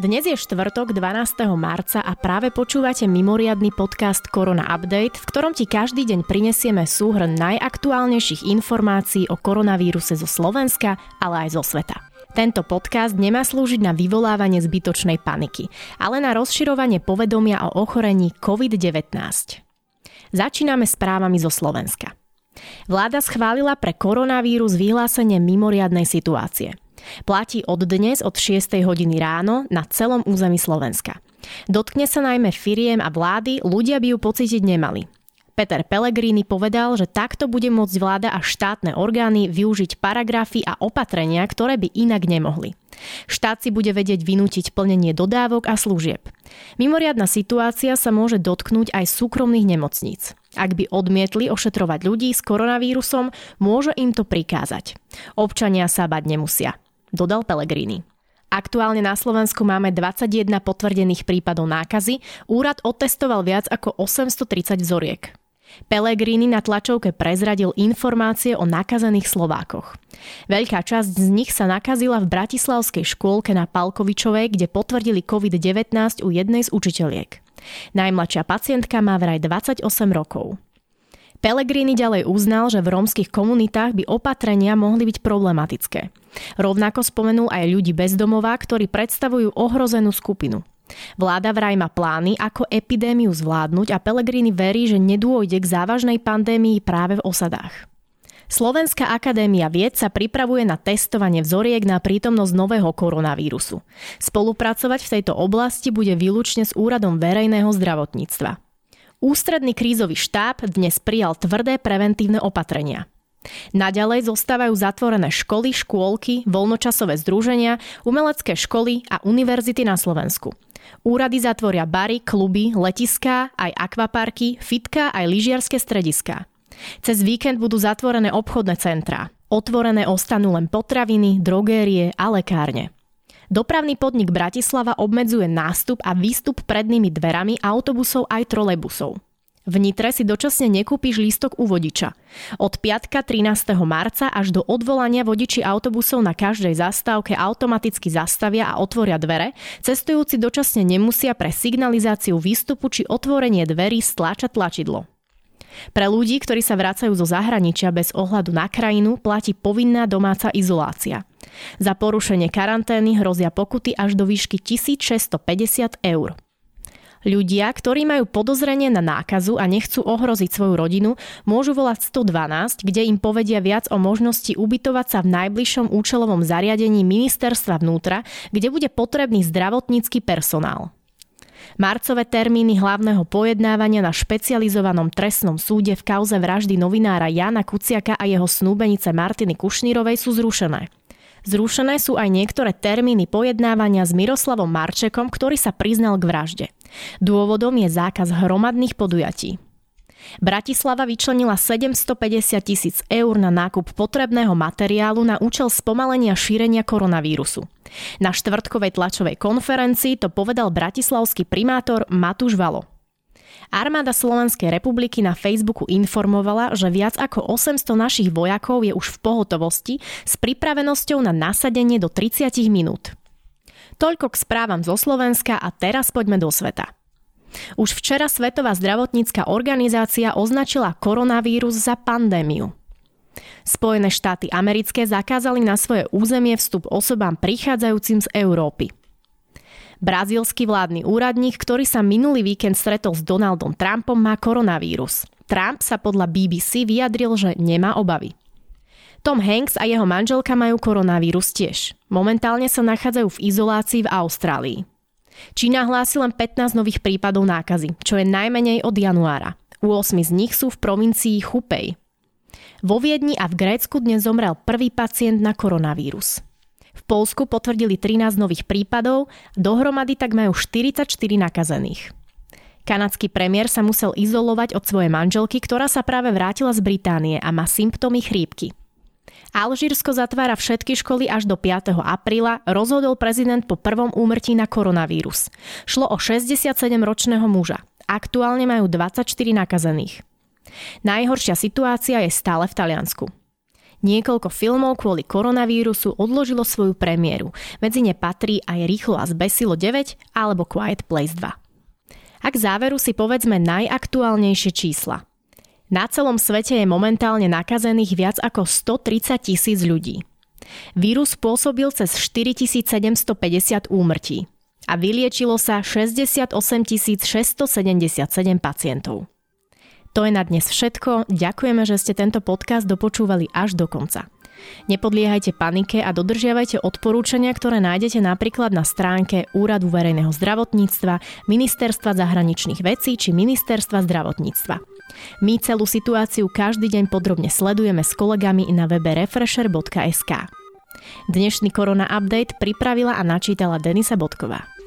Dnes je štvrtok 12. marca a práve počúvate mimoriadny podcast Korona Update, v ktorom ti každý deň prinesieme súhrn najaktuálnejších informácií o koronavíruse zo Slovenska, ale aj zo sveta. Tento podcast nemá slúžiť na vyvolávanie zbytočnej paniky, ale na rozširovanie povedomia o ochorení COVID-19. Začíname správami zo Slovenska. Vláda schválila pre koronavírus vyhlásenie mimoriadnej situácie – Platí od dnes od 6. hodiny ráno na celom území Slovenska. Dotkne sa najmä firiem a vlády, ľudia by ju pocítiť nemali. Peter Pellegrini povedal, že takto bude môcť vláda a štátne orgány využiť paragrafy a opatrenia, ktoré by inak nemohli. Štát si bude vedieť vynútiť plnenie dodávok a služieb. Mimoriadna situácia sa môže dotknúť aj súkromných nemocníc. Ak by odmietli ošetrovať ľudí s koronavírusom, môže im to prikázať. Občania sa bať nemusia dodal Pellegrini. Aktuálne na Slovensku máme 21 potvrdených prípadov nákazy, úrad otestoval viac ako 830 vzoriek. Pellegrini na tlačovke prezradil informácie o nakazených Slovákoch. Veľká časť z nich sa nakazila v bratislavskej škôlke na Palkovičovej, kde potvrdili COVID-19 u jednej z učiteľiek. Najmladšia pacientka má vraj 28 rokov. Pellegrini ďalej uznal, že v rómskych komunitách by opatrenia mohli byť problematické. Rovnako spomenul aj ľudí bezdomová, ktorí predstavujú ohrozenú skupinu. Vláda vraj má plány, ako epidémiu zvládnuť a Pellegrini verí, že nedôjde k závažnej pandémii práve v osadách. Slovenská akadémia vied sa pripravuje na testovanie vzoriek na prítomnosť nového koronavírusu. Spolupracovať v tejto oblasti bude výlučne s Úradom verejného zdravotníctva. Ústredný krízový štáb dnes prijal tvrdé preventívne opatrenia. Naďalej zostávajú zatvorené školy, škôlky, voľnočasové združenia, umelecké školy a univerzity na Slovensku. Úrady zatvoria bary, kluby, letiská, aj akvaparky, fitka aj lyžiarske strediská. Cez víkend budú zatvorené obchodné centrá. Otvorené ostanú len potraviny, drogérie a lekárne. Dopravný podnik Bratislava obmedzuje nástup a výstup prednými dverami autobusov aj trolejbusov. V Nitre si dočasne nekúpiš lístok u vodiča. Od piatka 13. marca až do odvolania vodiči autobusov na každej zastávke automaticky zastavia a otvoria dvere, cestujúci dočasne nemusia pre signalizáciu výstupu či otvorenie dverí stláčať tlačidlo. Pre ľudí, ktorí sa vracajú zo zahraničia bez ohľadu na krajinu, platí povinná domáca izolácia. Za porušenie karantény hrozia pokuty až do výšky 1650 eur. Ľudia, ktorí majú podozrenie na nákazu a nechcú ohroziť svoju rodinu, môžu volať 112, kde im povedia viac o možnosti ubytovať sa v najbližšom účelovom zariadení ministerstva vnútra, kde bude potrebný zdravotnícky personál. Marcové termíny hlavného pojednávania na špecializovanom trestnom súde v kauze vraždy novinára Jana Kuciaka a jeho snúbenice Martiny Kušnírovej sú zrušené. Zrušené sú aj niektoré termíny pojednávania s Miroslavom Marčekom, ktorý sa priznal k vražde. Dôvodom je zákaz hromadných podujatí. Bratislava vyčlenila 750 tisíc eur na nákup potrebného materiálu na účel spomalenia šírenia koronavírusu. Na štvrtkovej tlačovej konferencii to povedal bratislavský primátor Matúš Valo. Armáda Slovenskej republiky na Facebooku informovala, že viac ako 800 našich vojakov je už v pohotovosti s pripravenosťou na nasadenie do 30 minút. Toľko k správam zo Slovenska a teraz poďme do sveta. Už včera Svetová zdravotnícka organizácia označila koronavírus za pandémiu. Spojené štáty americké zakázali na svoje územie vstup osobám prichádzajúcim z Európy. Brazílsky vládny úradník, ktorý sa minulý víkend stretol s Donaldom Trumpom, má koronavírus. Trump sa podľa BBC vyjadril, že nemá obavy. Tom Hanks a jeho manželka majú koronavírus tiež. Momentálne sa nachádzajú v izolácii v Austrálii. Čína hlási len 15 nových prípadov nákazy, čo je najmenej od januára. U 8 z nich sú v provincii Chupej. Vo Viedni a v Grécku dnes zomrel prvý pacient na koronavírus. V Polsku potvrdili 13 nových prípadov, dohromady tak majú 44 nakazených. Kanadský premiér sa musel izolovať od svojej manželky, ktorá sa práve vrátila z Británie a má symptómy chrípky. Alžírsko zatvára všetky školy až do 5. apríla, rozhodol prezident po prvom úmrtí na koronavírus. Šlo o 67-ročného muža. Aktuálne majú 24 nakazených. Najhoršia situácia je stále v Taliansku. Niekoľko filmov kvôli koronavírusu odložilo svoju premiéru. Medzi ne patrí aj Rýchlo a zbesilo 9 alebo Quiet Place 2. A k záveru si povedzme najaktuálnejšie čísla. Na celom svete je momentálne nakazených viac ako 130 tisíc ľudí. Vírus spôsobil cez 4750 úmrtí a vyliečilo sa 68 677 pacientov. To je na dnes všetko. Ďakujeme, že ste tento podcast dopočúvali až do konca. Nepodliehajte panike a dodržiavajte odporúčania, ktoré nájdete napríklad na stránke Úradu verejného zdravotníctva, Ministerstva zahraničných vecí či Ministerstva zdravotníctva. My celú situáciu každý deň podrobne sledujeme s kolegami na webe refresher.sk. Dnešný Korona Update pripravila a načítala Denisa Bodková.